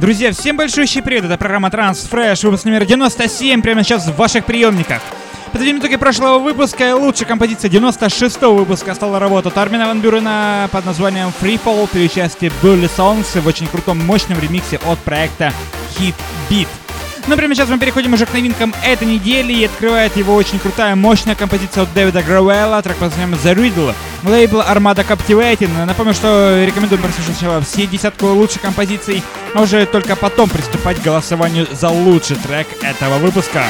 Друзья, всем большой привет, это программа Transfresh, выпуск номер 97, прямо сейчас в ваших приемниках. Подведем итоги прошлого выпуска. Лучшая композиция 96-го выпуска стала работа от Армина Ван Бюрена под названием Free Fall при участии Bully Songs в очень крутом мощном ремиксе от проекта Hit Beat. Ну, прямо сейчас мы переходим уже к новинкам этой недели и открывает его очень крутая, мощная композиция от Дэвида Грауэлла, трек под названием The Riddle, лейбл Armada Captivating. Напомню, что рекомендуем прослушать сначала все десятку лучших композиций, а уже только потом приступать к голосованию за лучший трек этого выпуска.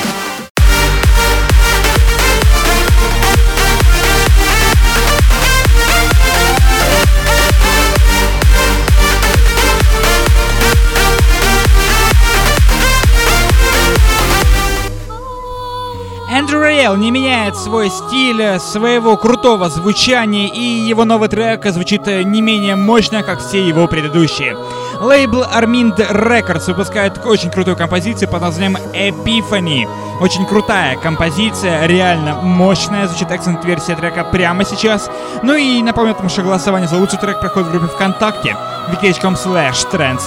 Рейл не меняет свой стиль, своего крутого звучания, и его новый трек звучит не менее мощно, как все его предыдущие. Лейбл Armind Records выпускает очень крутую композицию под названием Epiphany. Очень крутая композиция, реально мощная, звучит акцент-версия трека прямо сейчас. Ну и напомню, потому что голосование за лучший трек проходит в группе ВКонтакте vk.com slash Trend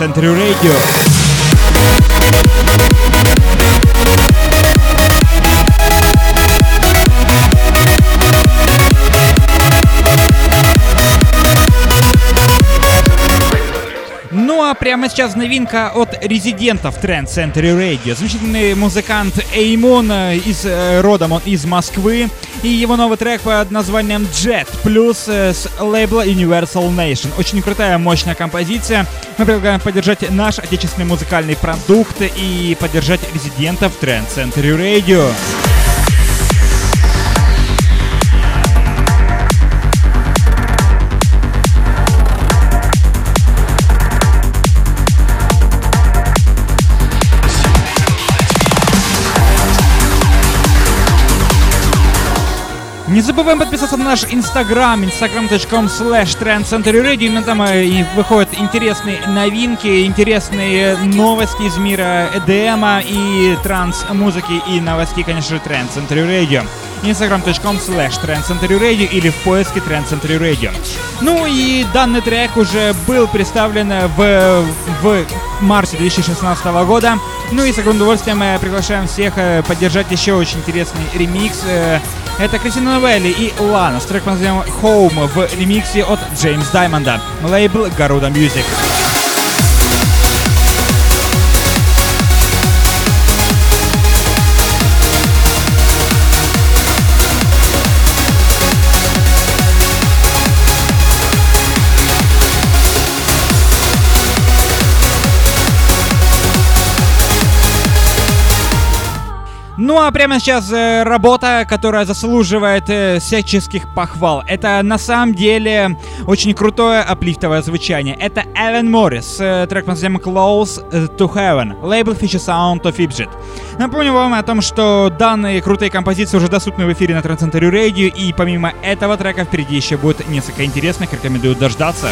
прямо сейчас новинка от резидентов Trend Century Radio. Замечательный музыкант Эймон э, из э, родом он из Москвы. И его новый трек под названием Jet плюс э, с лейбла Universal Nation. Очень крутая, мощная композиция. Мы предлагаем поддержать наш отечественный музыкальный продукт и поддержать резидентов Trend Century Radio. Не забываем подписаться на наш инстаграм, instagram.com slash trendcenterradio. Именно там э, и выходят интересные новинки, интересные новости из мира EDM и транс-музыки и новостей, конечно же, Trend instagram.com slash trendcenterradio или в поиске Trend. Ну и данный трек уже был представлен в, в марте 2016 года. Ну и с огромным удовольствием мы приглашаем всех э, поддержать еще очень интересный ремикс э, это Кристина Новелли и Лана с треком Home в ремиксе от Джеймс Даймонда. Лейбл Garuda Music. Ну а прямо сейчас э, работа, которая заслуживает э, всяческих похвал. Это на самом деле очень крутое аплифтовое звучание. Это Эван Моррис, э, трек под названием Close to Heaven, лейбл Feature Sound of Fidget. Напомню вам о том, что данные крутые композиции уже доступны в эфире на Трансцентре Radio, и помимо этого трека впереди еще будет несколько интересных, рекомендую дождаться.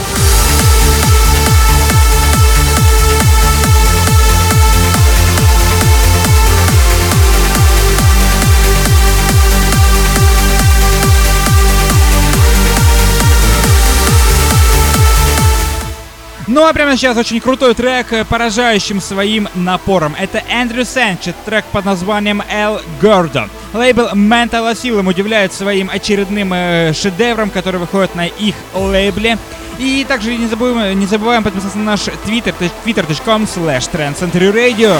Ну а прямо сейчас очень крутой трек, э, поражающим своим напором. Это Эндрю Сэнчет, трек под названием El Gordo. Лейбл Mental Asylum удивляет своим очередным э, шедевром, который выходит на их лейбле. И также не забываем, не забываем подписаться на наш твиттер, twitter.com slash trendcenturyradio.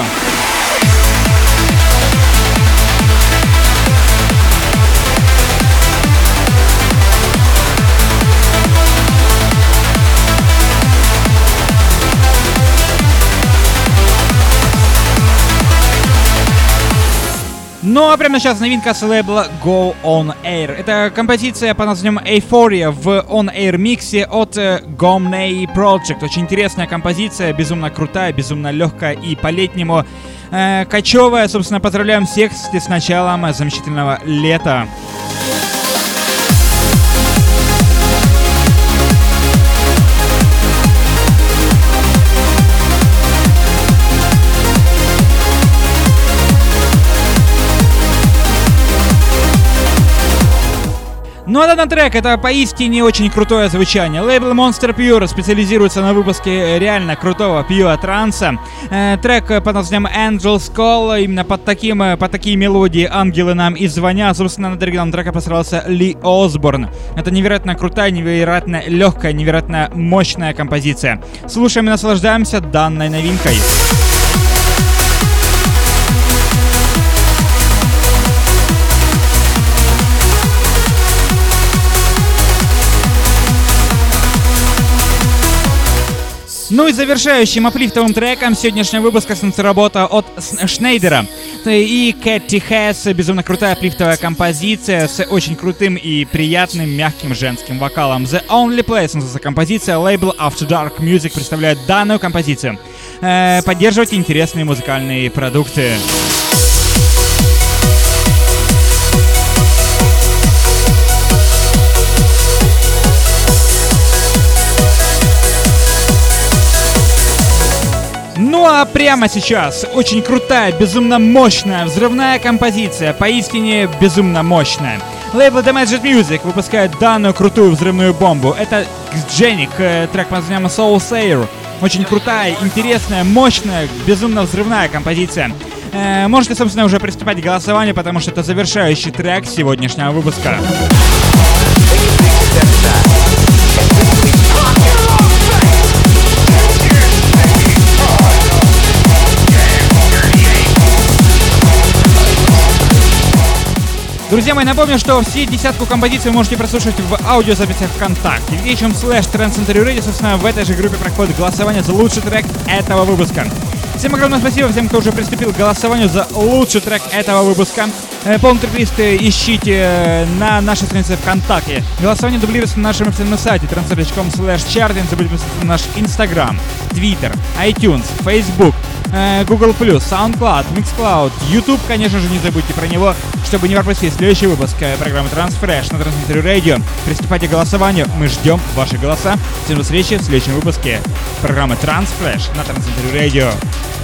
Ну а прямо сейчас новинка с лейбла Go On Air. Это композиция по названием Euphoria в On Air миксе от э, Gomney Project. Очень интересная композиция, безумно крутая, безумно легкая и по-летнему э, кочевая. Собственно, поздравляем всех с началом замечательного лета. Ну а данный трек это поистине очень крутое звучание. Лейбл Monster Pure специализируется на выпуске реально крутого пьюа транса. Э, трек под названием Angel's Call, именно под, таким, э, под такие мелодии ангелы нам и звонят. Собственно, над оригиналом трека постарался Ли Осборн. Это невероятно крутая, невероятно легкая, невероятно мощная композиция. Слушаем и наслаждаемся данной новинкой. Ну и завершающим аплифтовым треком сегодняшнего выпуска станция работа от Шнейдера и Кэти Хэс. Безумно крутая аплифтовая композиция с очень крутым и приятным мягким женским вокалом. The Only Place называется композиция. Лейбл After Dark Music представляет данную композицию. Э, поддерживайте интересные музыкальные продукты. А прямо сейчас очень крутая, безумно мощная, взрывная композиция, поистине безумно мощная. Лейбл Damaged Music выпускает данную крутую взрывную бомбу. Это Дженник, э, трек под названием Soul Sayer. Очень крутая, интересная, мощная, безумно взрывная композиция. Э, можете, собственно, уже приступать к голосованию, потому что это завершающий трек сегодняшнего выпуска. Друзья мои, напомню, что все десятку композиций вы можете прослушать в аудиозаписях ВКонтакте. Вечером слэш Trans Radio, собственно, в этой же группе проходит голосование за лучший трек этого выпуска. Всем огромное спасибо всем, кто уже приступил к голосованию за лучший трек этого выпуска. Э, полный трек-лист ищите э, на нашей странице ВКонтакте. Голосование дублируется на нашем официальном сайте transfer.com slash chart. Наш Инстаграм, Твиттер, iTunes, Facebook, э, Google+, SoundCloud, Mixcloud, YouTube, конечно же, не забудьте про него, чтобы не пропустить следующий выпуск программы Transfresh на Трансмитере Radio. Приступайте к голосованию, мы ждем ваши голоса. Всем до встречи в следующем выпуске программы Transfresh на Трансмитере Radio.